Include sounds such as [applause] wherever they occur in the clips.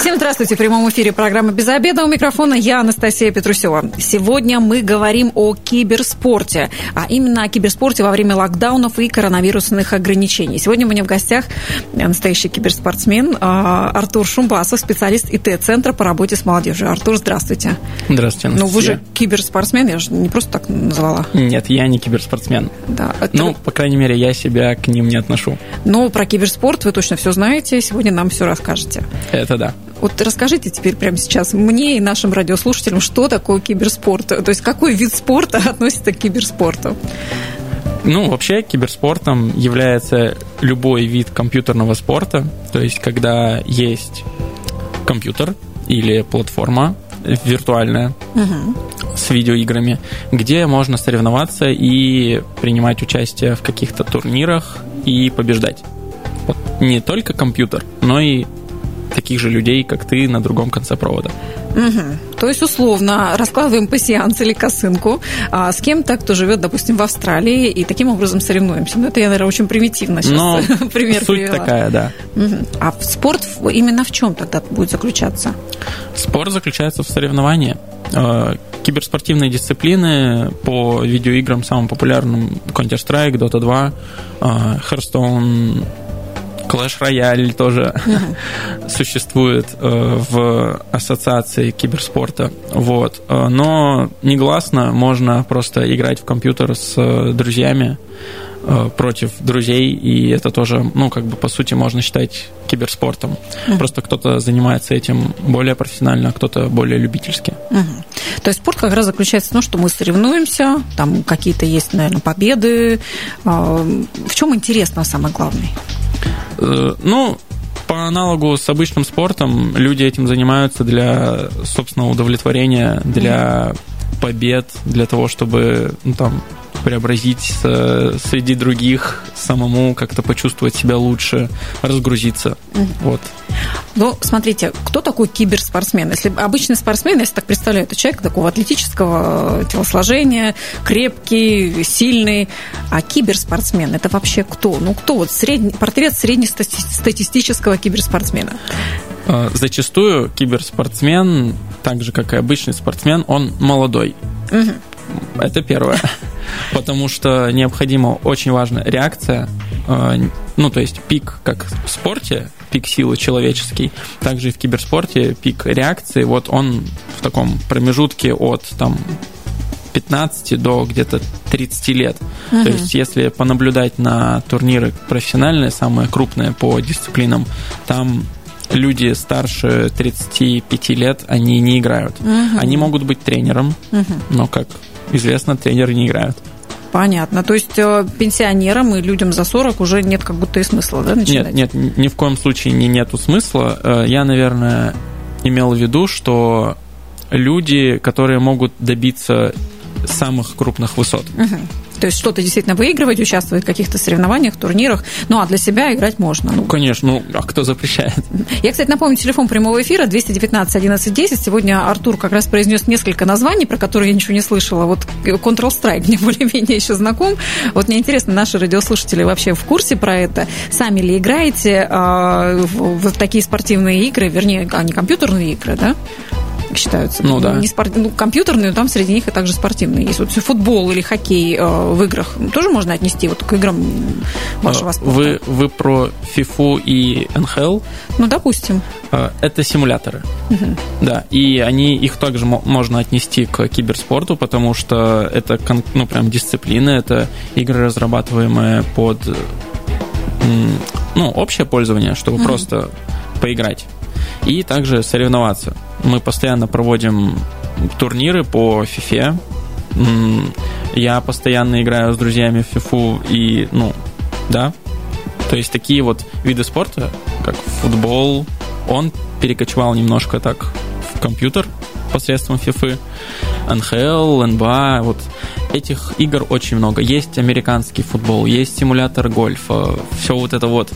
Всем здравствуйте. В прямом эфире программа «Без обеда». У микрофона я, Анастасия Петрусева. Сегодня мы говорим о киберспорте, а именно о киберспорте во время локдаунов и коронавирусных ограничений. Сегодня у меня в гостях настоящий киберспортсмен а, Артур Шумбасов, специалист ИТ-центра по работе с молодежью. Артур, здравствуйте. Здравствуйте, Анастасия. Ну, вы же киберспортсмен, я же не просто так назвала. Нет, я не киберспортсмен. Да. Это... Ну, по крайней мере, я себя к ним не отношу. Но про киберспорт вы точно все знаете. Сегодня нам все расскажете. Это да. Вот расскажите теперь прямо сейчас мне и нашим радиослушателям, что такое киберспорт? То есть какой вид спорта [laughs] относится к киберспорту? Ну, вообще киберспортом является любой вид компьютерного спорта, то есть когда есть компьютер или платформа виртуальная угу. с видеоиграми, где можно соревноваться и принимать участие в каких-то турнирах и побеждать. Вот. Не только компьютер, но и таких же людей, как ты, на другом конце провода. Угу. То есть, условно, раскладываем пассианс или косынку а, с кем-то, кто живет, допустим, в Австралии, и таким образом соревнуемся. Ну, это я, наверное, очень примитивно сейчас Но [laughs] пример суть привела. такая, да. Угу. А спорт именно в чем тогда будет заключаться? Спорт заключается в соревновании. Э, киберспортивные дисциплины по видеоиграм самым популярным Counter-Strike, Dota 2, э, Hearthstone, Clash Royale тоже [laughs] существует э, в ассоциации киберспорта. Вот. Э, но негласно можно просто играть в компьютер с э, друзьями против друзей, и это тоже, ну, как бы, по сути, можно считать киберспортом. Uh-huh. Просто кто-то занимается этим более профессионально, а кто-то более любительски. Uh-huh. То есть спорт как раз заключается в том, что мы соревнуемся, там какие-то есть, наверное, победы. В чем интересно самое главное? Э, ну, по аналогу с обычным спортом, люди этим занимаются для собственного удовлетворения, для побед, для того, чтобы ну, там преобразиться среди других, самому как-то почувствовать себя лучше, разгрузиться. Угу. Вот. Ну, смотрите, кто такой киберспортсмен? Если обычный спортсмен, если так представляю, это человек такого атлетического телосложения, крепкий, сильный. А киберспортсмен это вообще кто? Ну, кто вот средний, портрет среднестатистического киберспортсмена? А, зачастую киберспортсмен, так же как и обычный спортсмен, он молодой. Угу. Это первое. Потому что необходима очень важная реакция. Э, ну, то есть пик, как в спорте, пик силы человеческий, также и в киберспорте пик реакции, вот он в таком промежутке от там 15 до где-то 30 лет. Uh-huh. То есть, если понаблюдать на турниры профессиональные, самые крупные по дисциплинам, там люди старше 35 лет, они не играют. Uh-huh. Они могут быть тренером, uh-huh. но как известно, тренеры не играют. Понятно. То есть э, пенсионерам и людям за 40 уже нет как будто и смысла, да, начинать? Нет, нет, ни в коем случае не нету смысла. Э, я, наверное, имел в виду, что люди, которые могут добиться самых крупных высот. Угу. То есть что-то действительно выигрывать, участвовать в каких-то соревнованиях, турнирах. Ну, а для себя играть можно. Ну, конечно. Ну, а кто запрещает? Я, кстати, напомню, телефон прямого эфира 219 11 10. Сегодня Артур как раз произнес несколько названий, про которые я ничего не слышала. Вот Control-Strike мне [laughs] более-менее еще знаком. Вот мне интересно, наши радиослушатели вообще в курсе про это? Сами ли играете э, в, в такие спортивные игры, вернее, они компьютерные игры, да? Считаются. Ну да. Не спорт... ну, компьютерные, но там среди них и также спортивные есть. Вот футбол или хоккей э, в играх тоже можно отнести вот к играм вашего а, спорта? Вы, вы про FIFA и НХЛ? Ну, допустим. А, это симуляторы. Угу. Да, и они, их также можно отнести к киберспорту, потому что это, ну, прям дисциплины, это игры, разрабатываемые под ну, общее пользование, чтобы угу. просто поиграть и также соревноваться. Мы постоянно проводим турниры по FIFA. Я постоянно играю с друзьями в FIFA и, ну, да. То есть такие вот виды спорта, как футбол, он перекочевал немножко так в компьютер посредством FIFA. НХЛ, НБА, вот этих игр очень много. Есть американский футбол, есть симулятор гольфа, все вот это вот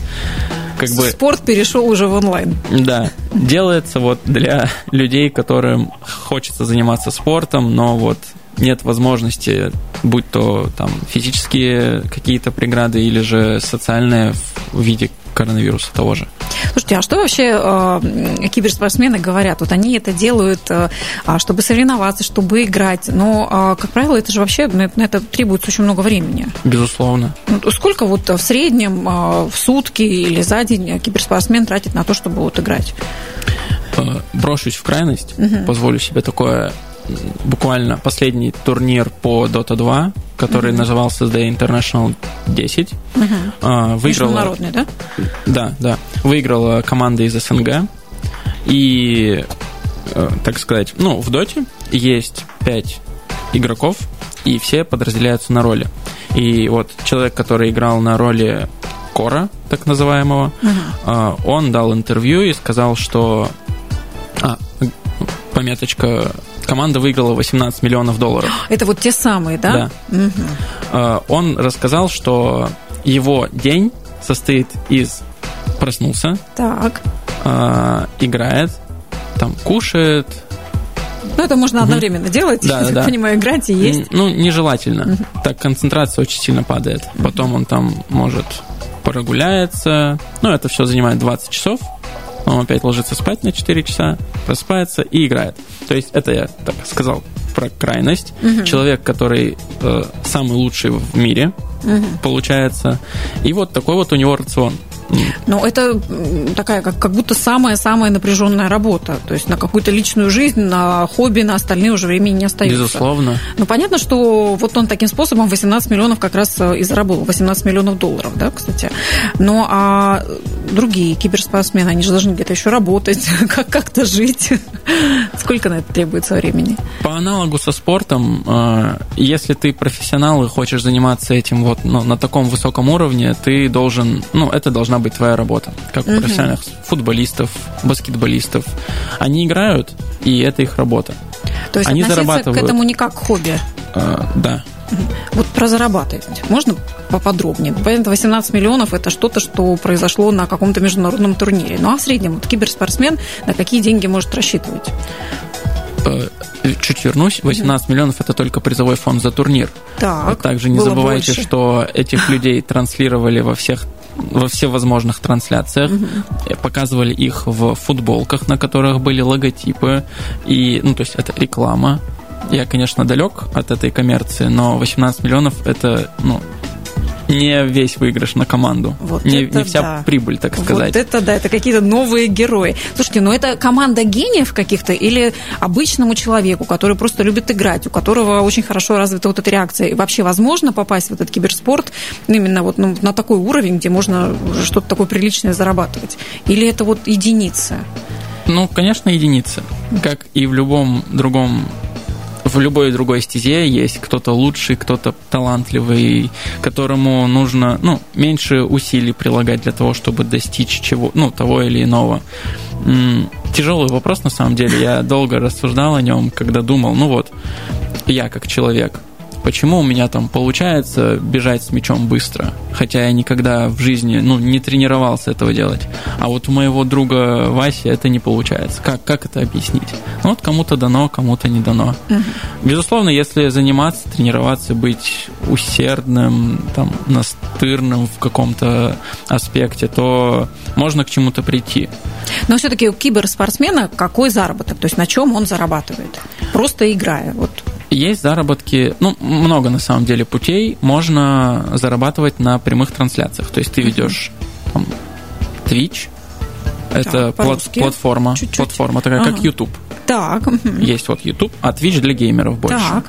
как бы... Спорт перешел уже в онлайн. Да, делается вот для людей, которым хочется заниматься спортом, но вот нет возможности, будь то там физические какие-то преграды или же социальные в виде коронавируса того же. Слушайте, а что вообще э, киберспортсмены говорят? Вот они это делают, э, а, чтобы соревноваться, чтобы играть, но, э, как правило, это же вообще, на, на это требуется очень много времени. Безусловно. Ну, сколько вот в среднем э, в сутки или за день киберспортсмен тратит на то, чтобы вот играть? Э, брошусь в крайность, угу. позволю себе такое буквально последний турнир по Dota 2, который mm-hmm. назывался The International 10. Mm-hmm. Выиграла, Международный, да? Да, да. Выиграла команда из СНГ. И, э, так сказать, ну, в Доте есть 5 игроков, и все подразделяются на роли. И вот человек, который играл на роли Кора, так называемого, uh-huh. он дал интервью и сказал, что... А, пометочка команда выиграла 18 миллионов долларов. [gasps] Это вот те самые, да? Да. Угу. Он рассказал, что его день состоит из проснулся, так. А, играет, там кушает. Ну, это можно одновременно угу. делать, да, [laughs] я да. понимаю, играть и есть. Ну, нежелательно. Угу. Так концентрация очень сильно падает. Угу. Потом он там может прогуляется. Ну, это все занимает 20 часов он опять ложится спать на 4 часа, просыпается и играет. То есть это я так сказал про крайность. Угу. Человек, который э, самый лучший в мире, угу. получается. И вот такой вот у него рацион. Но это такая, как, как будто самая-самая напряженная работа. То есть на какую-то личную жизнь, на хобби, на остальные уже времени не остается. Безусловно. Ну, понятно, что вот он таким способом 18 миллионов как раз э, и заработал. 18 миллионов долларов, да, кстати. Но а другие киберспортсмены, они же должны где-то еще работать, [laughs] как- как-то жить. [laughs] Сколько на это требуется времени? По аналогу со спортом, э, если ты профессионал и хочешь заниматься этим вот ну, на таком высоком уровне, ты должен, ну, это должна быть твоя работа, как у профессиональных футболистов, баскетболистов. Они играют, и это их работа. То есть они зарабатывают. к этому не как хобби? А, да. Вот про зарабатывать. Можно поподробнее? Понятно, 18 миллионов – это что-то, что произошло на каком-то международном турнире. Ну а в среднем вот киберспортсмен на какие деньги может рассчитывать? Э, чуть вернусь, 18 миллионов это только призовой фонд за турнир. Так, Также не забывайте, больше. что этих людей транслировали во всех во всевозможных трансляциях, угу. показывали их в футболках, на которых были логотипы, и, ну, то есть это реклама. Я, конечно, далек от этой коммерции, но 18 миллионов это, ну, не весь выигрыш на команду. Вот не, не вся да. прибыль, так сказать. Вот это да, это какие-то новые герои. Слушайте, ну это команда гениев каких-то или обычному человеку, который просто любит играть, у которого очень хорошо развита вот эта реакция. И вообще возможно попасть в этот киберспорт именно вот ну, на такой уровень, где можно что-то такое приличное зарабатывать? Или это вот единица? Ну, конечно, единица. Как и в любом другом в любой другой стезе есть кто-то лучший, кто-то талантливый, которому нужно ну, меньше усилий прилагать для того, чтобы достичь чего, ну, того или иного. Тяжелый вопрос на самом деле. Я долго рассуждал о нем, когда думал, ну вот, я как человек, почему у меня там получается бежать с мячом быстро, хотя я никогда в жизни ну, не тренировался этого делать. А вот у моего друга Васи это не получается. Как, как это объяснить? Ну вот кому-то дано, кому-то не дано. Безусловно, если заниматься, тренироваться, быть усердным, там, настырным в каком-то аспекте, то можно к чему-то прийти. Но все-таки у киберспортсмена какой заработок? То есть на чем он зарабатывает? Просто играя. Вот есть заработки, ну, много на самом деле путей. Можно зарабатывать на прямых трансляциях. То есть ты ведешь там, Twitch, это так, плат- платформа, Чуть-чуть. платформа такая, ага. как YouTube. Так. Есть вот YouTube, а Twitch для геймеров больше. Так.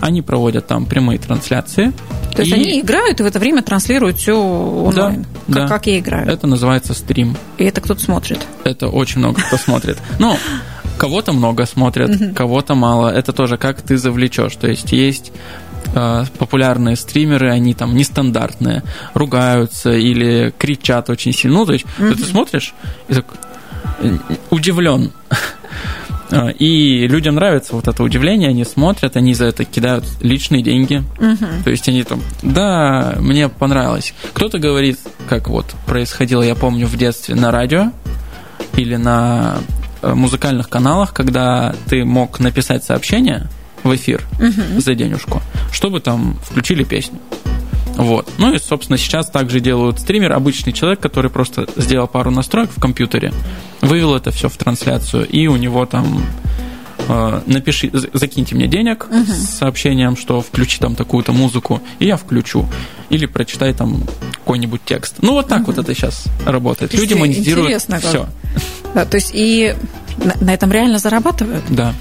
Они проводят там прямые трансляции. То есть и... они играют и в это время транслируют все онлайн. Да, как, да. как я играю. Это называется стрим. И это кто-то смотрит. Это очень много кто смотрит. Ну, [laughs] Кого-то много смотрят, mm-hmm. кого-то мало. Это тоже как ты завлечешь. То есть есть э, популярные стримеры, они там нестандартные, ругаются или кричат очень сильно. Ну, то есть mm-hmm. ты смотришь и так удивлен. Э, [laughs] и людям нравится вот это удивление, они смотрят, они за это кидают личные деньги. Угу. То есть они там, да, мне понравилось. Кто-то говорит, как вот происходило, я помню, в детстве на радио или на э, музыкальных каналах, когда ты мог написать сообщение в эфир угу. за денежку, чтобы там включили песню. Вот. Ну и, собственно, сейчас также делают стример, обычный человек, который просто сделал пару настроек в компьютере, вывел это все в трансляцию, и у него там э, напиши, закиньте мне денег угу. с сообщением, что включи там такую-то музыку, и я включу. Или прочитай там какой-нибудь текст. Ну, вот так угу. вот это сейчас работает. Люди монетизируют все. Да, то есть и на, на этом реально зарабатывают? Да.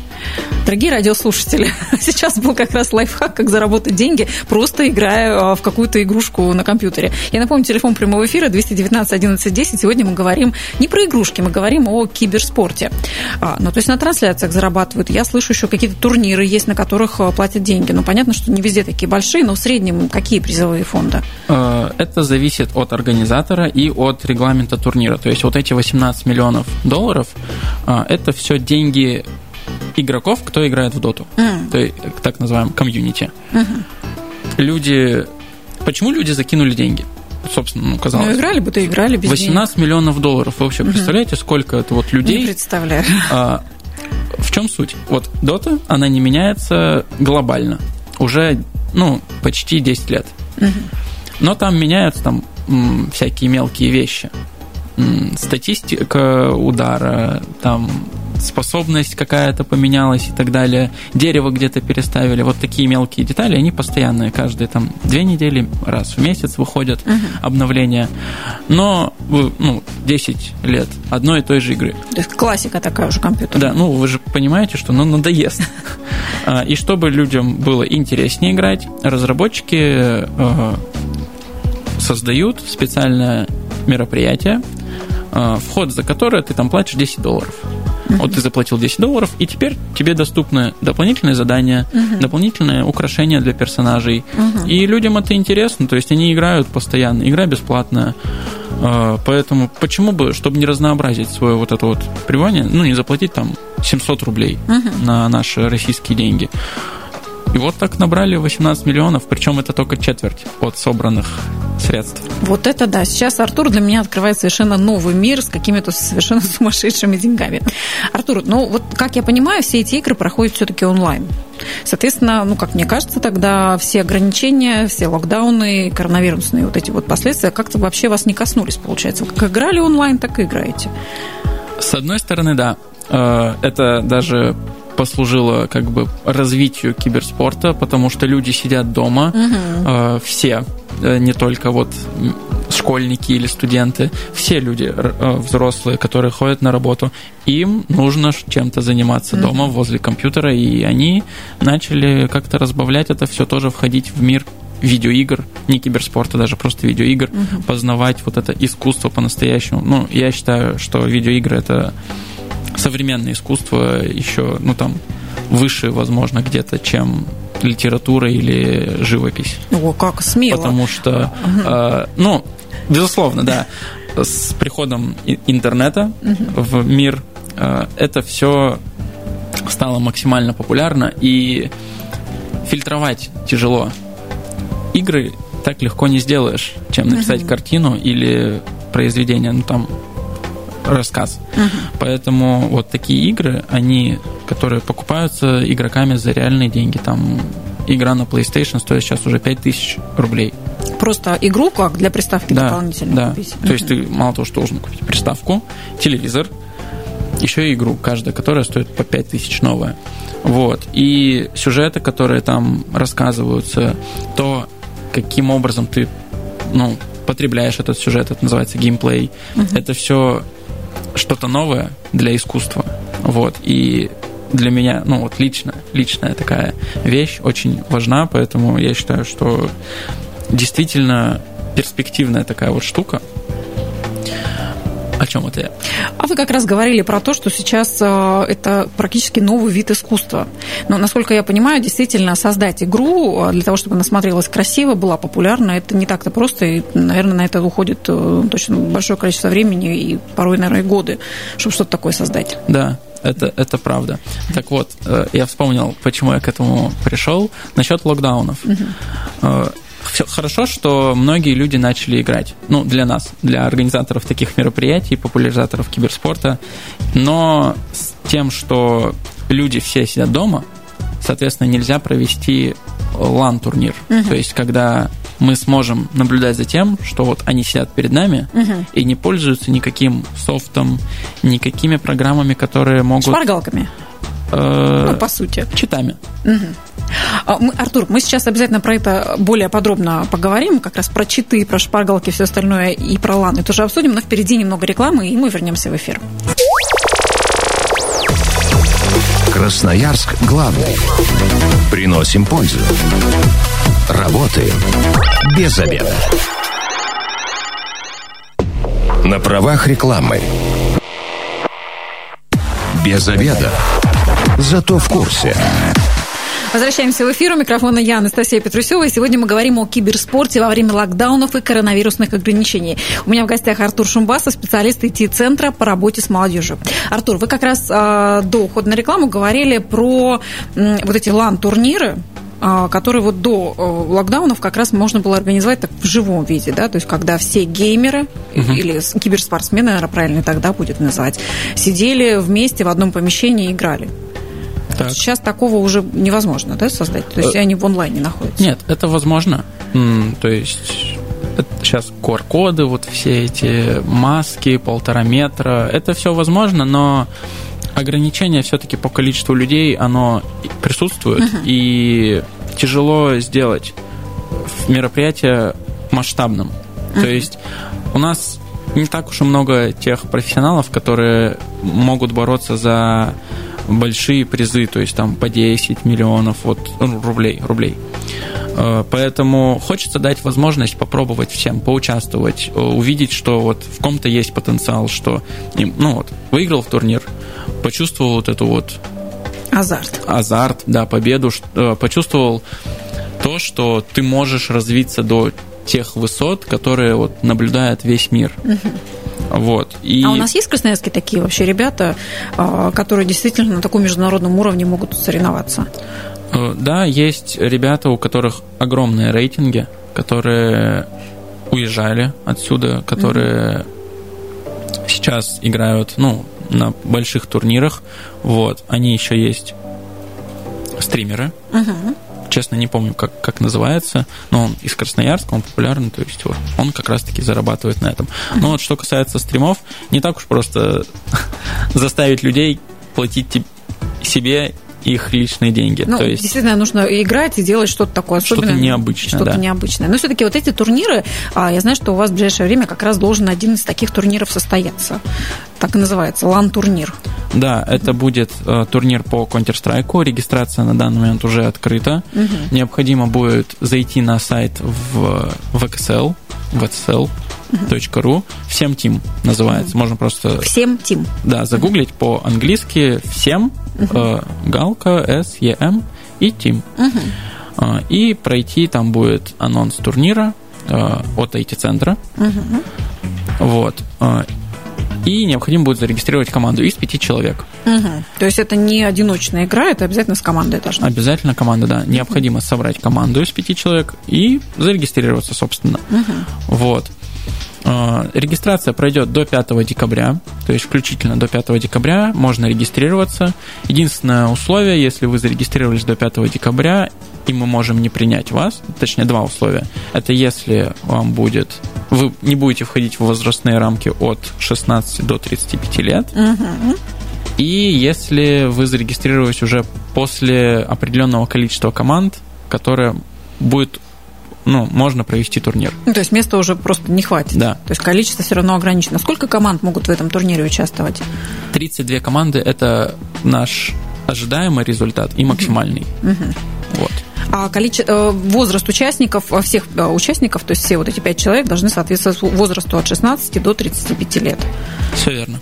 Дорогие радиослушатели, [laughs] сейчас был как раз лайфхак, как заработать деньги, просто играя а, в какую-то игрушку на компьютере. Я напомню, телефон прямого эфира 219 11 10. Сегодня мы говорим не про игрушки, мы говорим о киберспорте. А, ну, то есть на трансляциях зарабатывают. Я слышу еще какие-то турниры есть, на которых а, платят деньги. Ну, понятно, что не везде такие большие, но в среднем какие призовые фонды? Э, это зависит от организатора и от регламента турнира. То есть вот эти 18 миллионов долларов, это все деньги игроков, кто играет в доту. Mm. То есть, так называемом комьюнити. Mm-hmm. Люди... Почему люди закинули деньги? собственно, ну, казалось. Ну, играли бы, то играли без 18 денег. миллионов долларов. Вы вообще представляете, сколько это вот людей? Не представляю. А, в чем суть? Вот Dota, она не меняется глобально. Уже, ну, почти 10 лет. Угу. Но там меняются там всякие мелкие вещи. Статистика удара, там способность какая-то поменялась и так далее, дерево где-то переставили, вот такие мелкие детали, они постоянные, каждые там две недели, раз в месяц выходят uh-huh. обновления, но ну, 10 лет одной и той же игры. То есть классика такая уже компьютер. Да, ну вы же понимаете, что ну, надоест. [laughs] А, и чтобы людям было интереснее играть, разработчики э, создают специальное мероприятие, э, вход за которое ты там платишь 10 долларов. Вот ты заплатил 10 долларов, и теперь тебе доступны дополнительные задания, uh-huh. дополнительные украшения для персонажей. Uh-huh. И людям это интересно, то есть они играют постоянно, игра бесплатная. А, поэтому почему бы, чтобы не разнообразить свое вот это вот пребывание, ну, не заплатить там 700 рублей uh-huh. на наши российские деньги. И вот так набрали 18 миллионов, причем это только четверть от собранных средств. Вот это да. Сейчас Артур для меня открывает совершенно новый мир с какими-то совершенно [laughs] сумасшедшими деньгами. Артур, ну вот как я понимаю, все эти игры проходят все-таки онлайн. Соответственно, ну, как мне кажется, тогда все ограничения, все локдауны, коронавирусные вот эти вот последствия как-то вообще вас не коснулись, получается. Вы как играли онлайн, так и играете. С одной стороны, да. Э, это даже послужило как бы развитию киберспорта, потому что люди сидят дома, угу. все, э, не только вот школьники или студенты, все люди э, взрослые, которые ходят на работу, им нужно чем-то заниматься mm дома возле компьютера, и они начали как-то разбавлять это все тоже входить в мир видеоигр, не киберспорта, даже просто видеоигр, mm познавать вот это искусство по-настоящему. Ну, я считаю, что видеоигры это современное искусство еще, ну там, выше, возможно, где-то, чем литература или живопись. О, как смело. Потому что, э, ну, безусловно, да, с приходом интернета в мир э, это все стало максимально популярно и фильтровать тяжело. Игры так легко не сделаешь, чем написать картину или произведение, ну там рассказ. Uh-huh. Поэтому вот такие игры, они, которые покупаются игроками за реальные деньги, там игра на PlayStation стоит сейчас уже 5000 рублей. Просто игру как для приставки да, дополнительно да. купить? То есть ты мало того, что должен купить приставку, телевизор, еще и игру, каждая, которая стоит по 5000 новая. Вот. И сюжеты, которые там рассказываются, то, каким образом ты ну, потребляешь этот сюжет, это называется геймплей. Uh-huh. Это все что-то новое для искусства. Вот. И для меня, ну вот лично, личная такая вещь очень важна, поэтому я считаю, что действительно перспективная такая вот штука. О чем это я? А вы как раз говорили про то, что сейчас э, это практически новый вид искусства. Но, насколько я понимаю, действительно создать игру э, для того, чтобы она смотрелась красиво, была популярна, это не так-то просто. И, наверное, на это уходит э, точно большое количество времени и порой, наверное, годы, чтобы что-то такое создать. Да. это, это правда. Так вот, я вспомнил, почему я к этому пришел. Насчет локдаунов. Угу. Все хорошо, что многие люди начали играть. Ну, для нас, для организаторов таких мероприятий, популяризаторов киберспорта. Но с тем, что люди все сидят дома, соответственно, нельзя провести лан-турнир. Угу. То есть, когда мы сможем наблюдать за тем, что вот они сидят перед нами угу. и не пользуются никаким софтом, никакими программами, которые могут... Шпаргалками. Э, ну, по сути. Читами. Угу. Мы, Артур, мы сейчас обязательно про это более подробно поговорим, как раз про читы, про шпаргалки, все остальное и про ланы тоже обсудим, но впереди немного рекламы, и мы вернемся в эфир. Красноярск главный. Приносим пользу. Работаем без обеда. На правах рекламы. Без обеда. Зато в курсе. Возвращаемся в эфир. У микрофона я, Анастасия Петрусева. И сегодня мы говорим о киберспорте во время локдаунов и коронавирусных ограничений. У меня в гостях Артур Шумбасов, специалист IT-центра по работе с молодежью. Артур, вы как раз э, до ухода на рекламу говорили про э, вот эти лан-турниры, а, который вот до э, локдаунов как раз можно было организовать так в живом виде, да, то есть когда все геймеры угу. или киберспортсмены, наверное, правильно тогда будет называть, сидели вместе в одном помещении и играли. Так. Сейчас такого уже невозможно, да, создать? То есть э, они в онлайне находятся? Нет, это возможно. То есть сейчас QR-коды, вот все эти маски, полтора метра, это все возможно, но ограничение все-таки по количеству людей, оно присутствует, uh-huh. и тяжело сделать мероприятие масштабным. Uh-huh. То есть у нас не так уж и много тех профессионалов, которые могут бороться за большие призы, то есть там по 10 миллионов вот, ну, рублей, рублей. Э, поэтому хочется дать возможность попробовать всем поучаствовать, э, увидеть, что вот в ком-то есть потенциал, что ну вот выиграл в турнир, почувствовал вот эту вот азарт, азарт, да, победу, э, почувствовал то, что ты можешь развиться до тех высот, которые вот наблюдает весь мир. Вот. И... А у нас есть в Красноярске такие вообще ребята, которые действительно на таком международном уровне могут соревноваться? Э, да, есть ребята, у которых огромные рейтинги, которые уезжали отсюда, которые mm-hmm. сейчас играют, ну, на больших турнирах. Вот, они еще есть стримеры. Uh-huh. Честно, не помню, как, как называется, но он из Красноярска, он популярный, то есть вот, он как раз-таки зарабатывает на этом. Но вот что касается стримов, не так уж просто [laughs] заставить людей платить себе их личные деньги. Ну, То есть... действительно, нужно играть и делать что-то такое особенное. Что-то необычное, Что-то да. необычное. Но все-таки вот эти турниры, а, я знаю, что у вас в ближайшее время как раз должен один из таких турниров состояться. Так и называется, лан-турнир. Да, это будет э, турнир по Counter-Strike. Регистрация на данный момент уже открыта. Угу. Необходимо будет зайти на сайт в, в Excel, .ру. Всем Тим называется. Можно просто... Всем Тим. Да, загуглить по-английски всем э, галка M и Тим. Э, и пройти там будет анонс турнира э, от IT-центра. Вот. Э, и необходимо будет зарегистрировать команду из пяти человек. Угу. То есть это не одиночная игра, это обязательно с командой должна Обязательно команда, да. Необходимо собрать команду из пяти человек и зарегистрироваться, собственно. Угу. Вот. А, регистрация пройдет до 5 декабря, то есть включительно до 5 декабря можно регистрироваться. Единственное условие, если вы зарегистрировались до 5 декабря, и мы можем не принять вас, точнее два условия, это если вам будет, вы не будете входить в возрастные рамки от 16 до 35 лет, угу. и если вы зарегистрировались уже после определенного количества команд, которое будет ну, можно провести турнир. Ну, то есть места уже просто не хватит. Да. То есть количество все равно ограничено. Сколько команд могут в этом турнире участвовать? 32 команды – это наш ожидаемый результат и максимальный. Угу. Вот. А количество, возраст участников, всех участников, то есть все вот эти пять человек должны соответствовать возрасту от 16 до 35 лет. Все верно.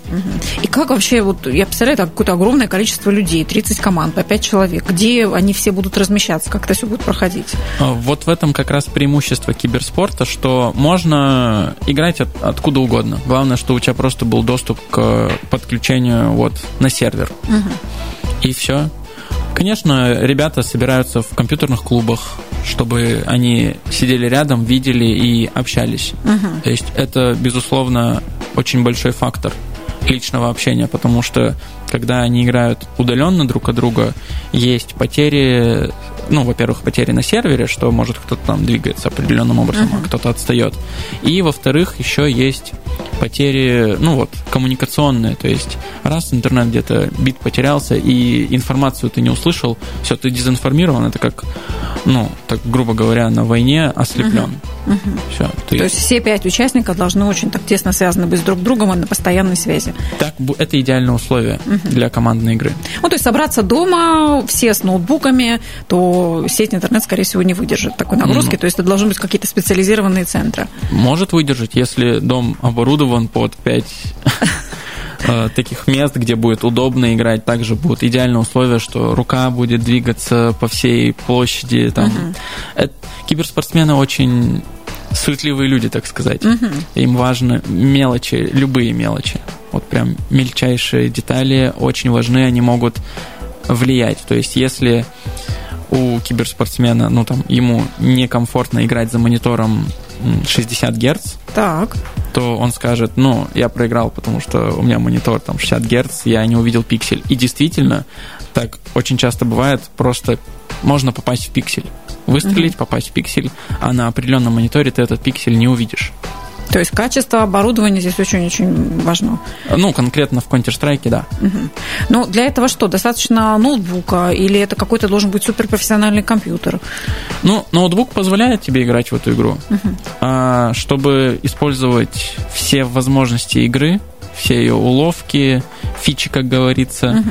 И как вообще, вот я представляю, так какое-то огромное количество людей, 30 команд, по 5 человек, где они все будут размещаться, как это все будет проходить? А, вот в этом как раз преимущество киберспорта, что можно играть от, откуда угодно. Главное, что у тебя просто был доступ к подключению вот на сервер. Угу. И все. Конечно, ребята собираются в компьютерных клубах, чтобы они сидели рядом, видели и общались. Угу. То есть это, безусловно, очень большой фактор личного общения, потому что когда они играют удаленно друг от друга, есть потери, ну, во-первых, потери на сервере, что может кто-то там двигается определенным образом, uh-huh. а кто-то отстает. И, во-вторых, еще есть потери, ну вот, коммуникационные, то есть раз интернет где-то бит потерялся и информацию ты не услышал, все, ты дезинформирован, это как, ну, так грубо говоря, на войне ослеплен. Угу. Все, ты... То есть все пять участников должны очень так тесно связаны быть друг с другом и на постоянной связи. Так, это идеальное условие угу. для командной игры. Ну, то есть собраться дома, все с ноутбуками, то сеть интернет, скорее всего, не выдержит такой нагрузки, ну, то есть это должны быть какие-то специализированные центры. Может выдержать, если дом оборудован под 5 э, таких мест, где будет удобно играть, также будут идеальные условия, что рука будет двигаться по всей площади. Там. Uh-huh. Это, киберспортсмены очень суетливые люди, так сказать. Uh-huh. Им важны мелочи, любые мелочи. Вот прям мельчайшие детали очень важны, они могут влиять. То есть если у киберспортсмена, ну там, ему некомфортно играть за монитором 60 Гц, так. то он скажет, ну, я проиграл, потому что у меня монитор там 60 Гц, я не увидел пиксель. И действительно, так очень часто бывает, просто можно попасть в пиксель. Выстрелить, угу. попасть в пиксель, а на определенном мониторе ты этот пиксель не увидишь. То есть качество оборудования здесь очень-очень важно. Ну, конкретно в Counter-Strike, да. Угу. Ну, для этого что, достаточно ноутбука или это какой-то должен быть суперпрофессиональный компьютер? Ну, ноутбук позволяет тебе играть в эту игру. Угу. А, чтобы использовать все возможности игры, все ее уловки, фичи, как говорится,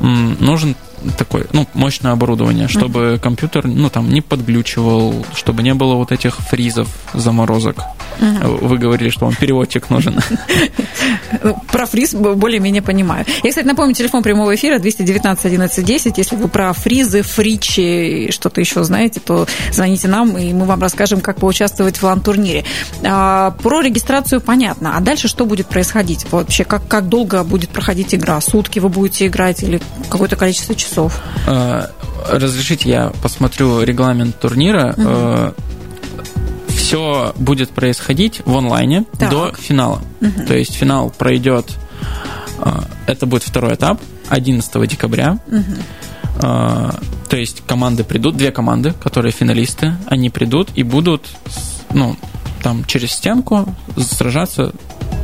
угу. нужен такое, ну, мощное оборудование, чтобы mm-hmm. компьютер, ну, там, не подглючивал, чтобы не было вот этих фризов, заморозок. Mm-hmm. Вы говорили, что вам переводчик нужен. [laughs] Про фриз более-менее понимаю. Я, кстати, напомню, телефон прямого эфира 219 11 10. Если вы про фризы, фричи, что-то еще знаете, то звоните нам, и мы вам расскажем, как поучаствовать в лан-турнире. А, про регистрацию понятно. А дальше что будет происходить? Вообще, как, как долго будет проходить игра? Сутки вы будете играть или какое-то количество часов? Часов. Э, разрешите, я посмотрю регламент турнира. Угу. Все будет происходить в онлайне так. до финала. Угу. То есть финал пройдет, э, это будет второй этап, 11 декабря. Угу. То есть команды придут, две команды, которые финалисты, они придут и будут, ну, там через стенку сражаться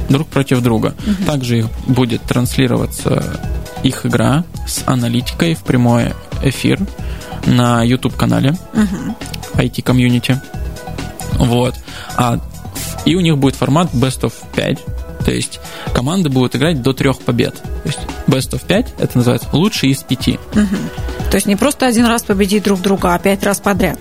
друг против друга. Угу. Также их будет транслироваться их игра с аналитикой в прямой эфир на YouTube-канале uh-huh. IT Community. Вот. А, и у них будет формат Best of 5. То есть команды будут играть до трех побед. То есть Best of 5 это называется лучший из пяти. Угу. То есть не просто один раз победить друг друга, а пять раз подряд.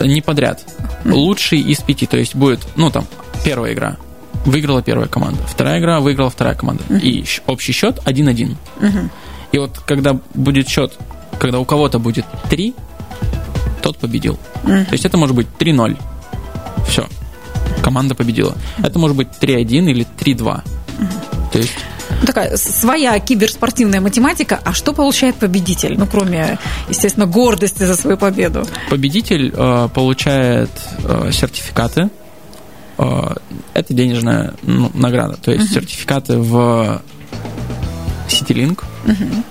Не подряд. Угу. Лучший из пяти. То есть будет, ну там, первая игра выиграла первая команда, вторая игра выиграла вторая команда. Uh-huh. И общий счет 1-1. Uh-huh. И вот когда будет счет, когда у кого-то будет 3, тот победил. Uh-huh. То есть это может быть 3-0. Все. Команда победила. Это может быть 3-1 или 3-2. Uh-huh. То есть такая своя киберспортивная математика. А что получает победитель? Ну, кроме, естественно, гордости за свою победу. Победитель э, получает э, сертификаты Э, это денежная ну, награда, то есть uh-huh. сертификаты в CityLink. Uh-huh.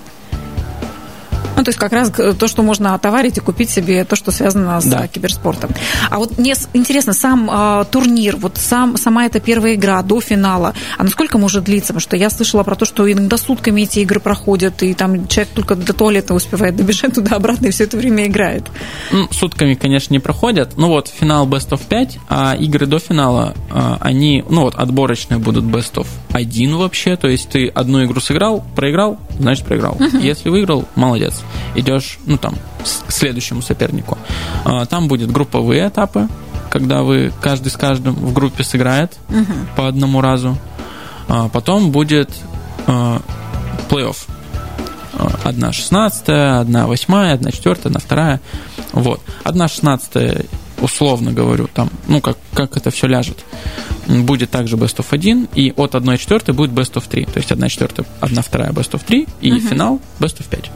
Ну, то есть как раз то, что можно отоварить и купить себе то, что связано с да. киберспортом. А вот мне интересно, сам э, турнир, вот сам, сама эта первая игра до финала, а насколько может длиться? Потому что я слышала про то, что иногда сутками эти игры проходят, и там человек только до туалета успевает добежать туда-обратно и все это время играет. Ну, сутками, конечно, не проходят. Ну вот, финал Best of 5, а игры до финала, э, они, ну вот, отборочные будут Best of 1 вообще, то есть ты одну игру сыграл, проиграл, значит проиграл. Мгм. Если выиграл, молодец. Идешь, ну там, к следующему сопернику. А, Там будет групповые этапы, когда вы каждый с каждым в группе сыграет Мгм. по одному разу. А Потом будет а, плей-офф. Одна шестнадцатая, одна восьмая, одна четвертая, одна вторая. Вот. Одна шестнадцатая, условно говорю, там, ну, как, как это все ляжет, будет также best of 1, и от 1 четвертой будет best of 3. То есть 1 четвертая, 1 вторая best of 3, и Мгм. финал best of 5.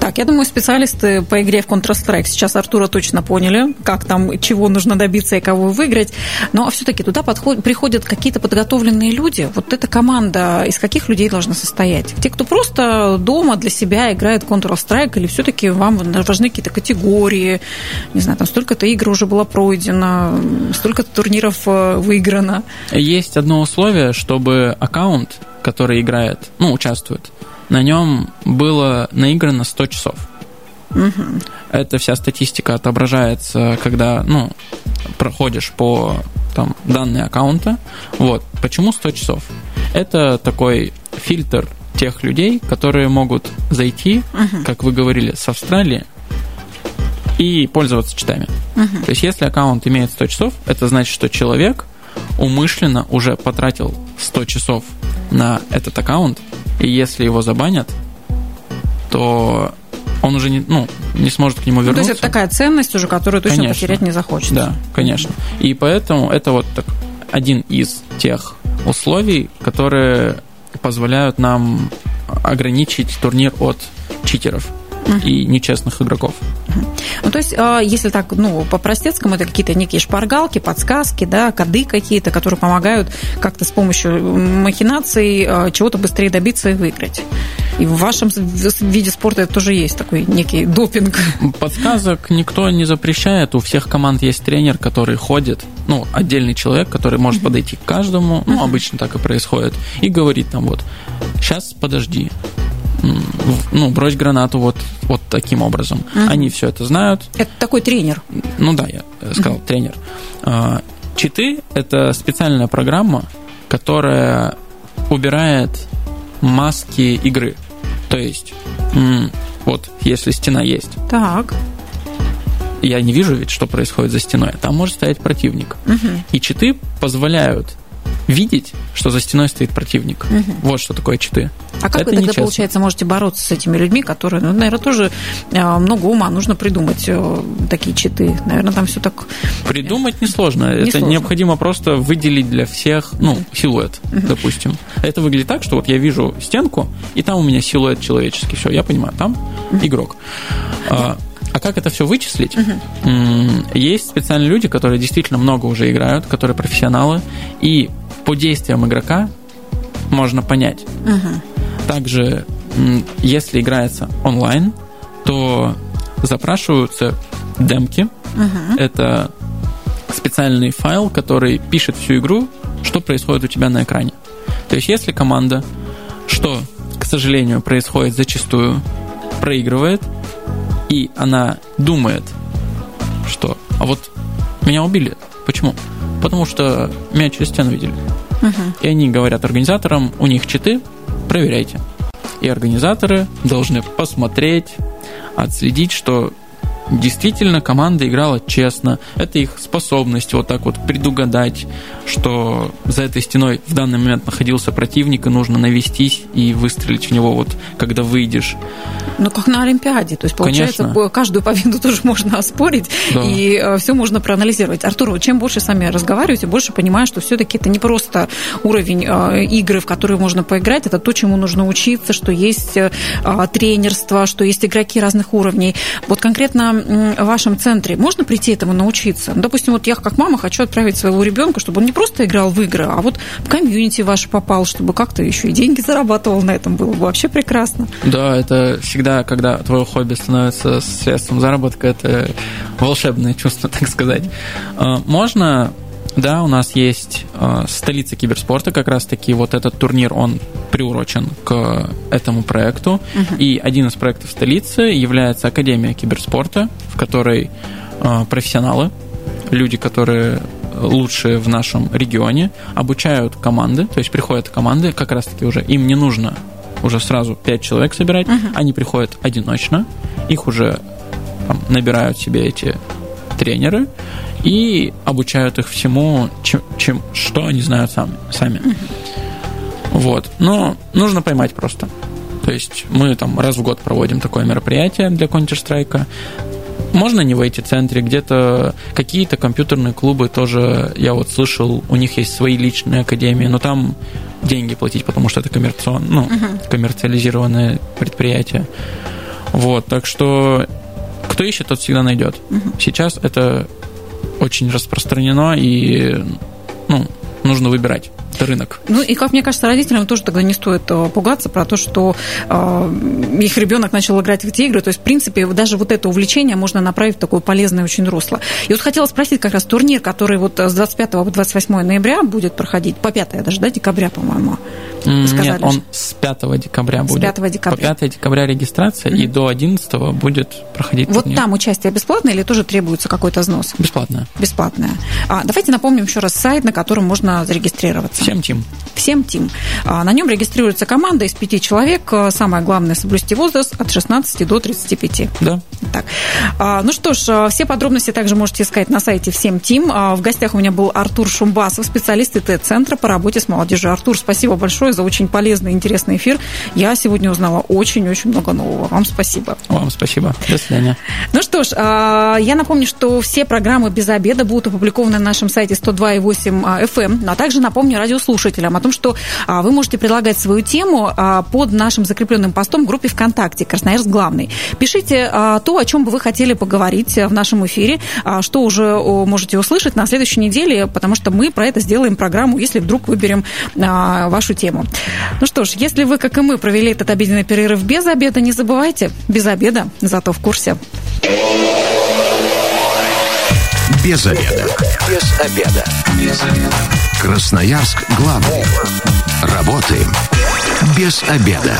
Так, я думаю, специалисты по игре в Counter-Strike сейчас Артура точно поняли, как там, чего нужно добиться и кого выиграть. Но все-таки туда подход- приходят какие-то подготовленные люди. Вот эта команда из каких людей должна состоять? Те, кто просто дома для себя играет Counter-Strike, или все-таки вам важны какие-то категории? Не знаю, там столько-то игр уже было пройдено, столько-то турниров э, Есть одно условие, чтобы аккаунт, который играет, ну, участвует, на нем было наиграно 100 часов. Мгм. Эта вся статистика отображается, когда, ну, проходишь по там, данные аккаунта. Вот. Почему 100 часов? Это такой фильтр тех людей, которые могут зайти, Мгм. как вы говорили, с Австралии и пользоваться читами. Мгм. То есть, если аккаунт имеет 100 часов, это значит, что человек умышленно уже потратил 100 часов на этот аккаунт, и если его забанят, то он уже не, ну, не сможет к нему Ну, то вернуться. есть это такая ценность уже, которую точно Конечно. потерять не захочется. Да, конечно. И поэтому это вот так, один из тех условий, которые позволяют нам ограничить турнир от читеров и нечестных игроков. Ну, то есть, а, если так, ну, по-простецкому, это какие-то некие шпаргалки, подсказки, да, коды какие-то, которые помогают как-то с помощью махинаций а, чего-то быстрее добиться и выиграть. И в вашем виде спорта это тоже есть такой некий допинг. Подсказок никто не запрещает. У всех команд есть тренер, который ходит, ну, отдельный человек, который может подойти к каждому, ну, обычно так и происходит, и говорит там вот, сейчас подожди, ну, брось гранату вот, вот таким образом. Они все это знают, Это такой тренер. ну да, я э, сказал, тренер. А, Читы – это специальная программа, которая убирает маски игры. То есть, вот если стена есть, Так. я не вижу ведь, что происходит за стеной. Там может стоять противник. Мгм. И читы позволяют видеть, что за стеной стоит противник. Вот что такое читы. А как Это вы тогда, нечестно. получается, можете бороться с этими людьми, которые, ну, наверное, тоже а, много ума нужно придумать э, такие читы. Наверное, там все так... Придумать несложно. Это Несложно. необходимо просто выделить для всех, ну, силуэт, допустим. Это выглядит так, что вот я вижу стенку, и там у меня силуэт человеческий. Все, я понимаю, там игрок. А, а как это все вычислить? М, Есть специальные люди, которые действительно много уже играют, которые профессионалы, и по действиям игрока можно понять. Мгм. Также, если играется онлайн, то запрашиваются демки. Мгм. Это специальный файл, который пишет всю игру, что происходит у тебя на экране. То есть, если команда, что, к сожалению, происходит зачастую, проигрывает, и она думает, что «а вот меня убили». Почему? Потому что меня через стену видели. Мгм. И они говорят организаторам, у них читы, проверяйте. И организаторы должны посмотреть, отследить, что действительно команда играла честно. Это их способность вот так вот предугадать, что за этой стеной в данный момент находился противник, и нужно навестись и выстрелить в него вот, когда выйдешь. Ну, как на Олимпиаде. То есть, получается, Конечно. каждую победу [laughs] тоже можно оспорить, Да. и все можно проанализировать. Артур, чем больше сами разговариваете, больше понимаю, что все-таки это не просто уровень э, игры, в которые можно поиграть, это то, чему нужно учиться, что есть э, а, тренерство, что есть игроки разных уровней. Вот конкретно вашем центре можно прийти этому научиться? Ну, допустим, вот я как мама хочу отправить своего ребенка, чтобы он не просто играл в игры, а вот в комьюнити ваше попал, чтобы как-то еще и деньги зарабатывал на этом, было бы вообще прекрасно. Да, это всегда, когда твое хобби становится средством заработка, это волшебное чувство, [laughs] так сказать. А, Можно, да, у нас есть а, столица киберспорта, как раз-таки вот этот турнир, он приурочен к этому проекту. И один из проектов столицы является Академия киберспорта, в которой а, профессионалы, люди, которые лучшие в нашем регионе, обучают команды, то есть приходят команды, как раз-таки уже им не нужно уже сразу 5 человек собирать. Uh-huh. Они приходят одиночно, их уже там, набирают себе эти тренеры и обучают их всему, чем, чем что они знают сами. сами. Вот. Но нужно поймать просто. То есть мы там раз в год проводим такое мероприятие для Counter-Strike. Можно не в эти центре, где-то какие-то компьютерные клубы тоже, я вот слышал, у них есть свои личные академии, но там деньги платить, потому что это коммерцион, ну, uh-huh. коммерциализированное предприятие. Вот, так что кто ищет, тот всегда найдет. Uh-huh. Сейчас это очень распространено и ну, нужно выбирать рынок. Ну и, как мне кажется, родителям тоже тогда не стоит э, пугаться про то, что э, их ребенок начал играть в эти игры. То есть, в принципе, даже вот это увлечение можно направить в такое полезное очень русло. И вот хотела спросить как раз турнир, который вот с 25 по 28 ноября будет проходить, по 5 даже, да, декабря, по-моему. Нет, он с 5 декабря будет. С 5 декабря. По 5 декабря регистрация, mm-hmm. и до 11 будет проходить Вот турнир. там участие бесплатное или тоже требуется какой-то взнос? Бесплатное. Бесплатное. А, давайте напомним еще раз сайт, на котором можно зарегистрироваться. Всем тим. Всем тим. А, на нем регистрируется команда из пяти человек. Самое главное соблюсти возраст от 16 до 35. Да. Так. А, ну что ж, а, все подробности также можете искать на сайте Всем Тим. А, в гостях у меня был Артур Шумбасов, специалист ИТ-центра по работе с молодежью. Артур, спасибо большое за очень полезный и интересный эфир. Я сегодня узнала очень-очень много нового. Вам спасибо. Вам спасибо. До свидания. Ну что ж, а, я напомню, что все программы без обеда будут опубликованы на нашем сайте 102.8 FM, а также напомню радиослушателям о том, что а, вы можете предлагать свою тему а, под нашим закрепленным постом в группе ВКонтакте «Красноярск главный». Пишите то, о чем бы вы хотели поговорить в нашем эфире, что уже можете услышать на следующей неделе, потому что мы про это сделаем программу, если вдруг выберем вашу тему. Ну что ж, если вы, как и мы, провели этот обеденный перерыв без обеда, не забывайте, без обеда, зато в курсе. Без обеда. Без обеда. Без обеда. Красноярск главный. Работаем без обеда.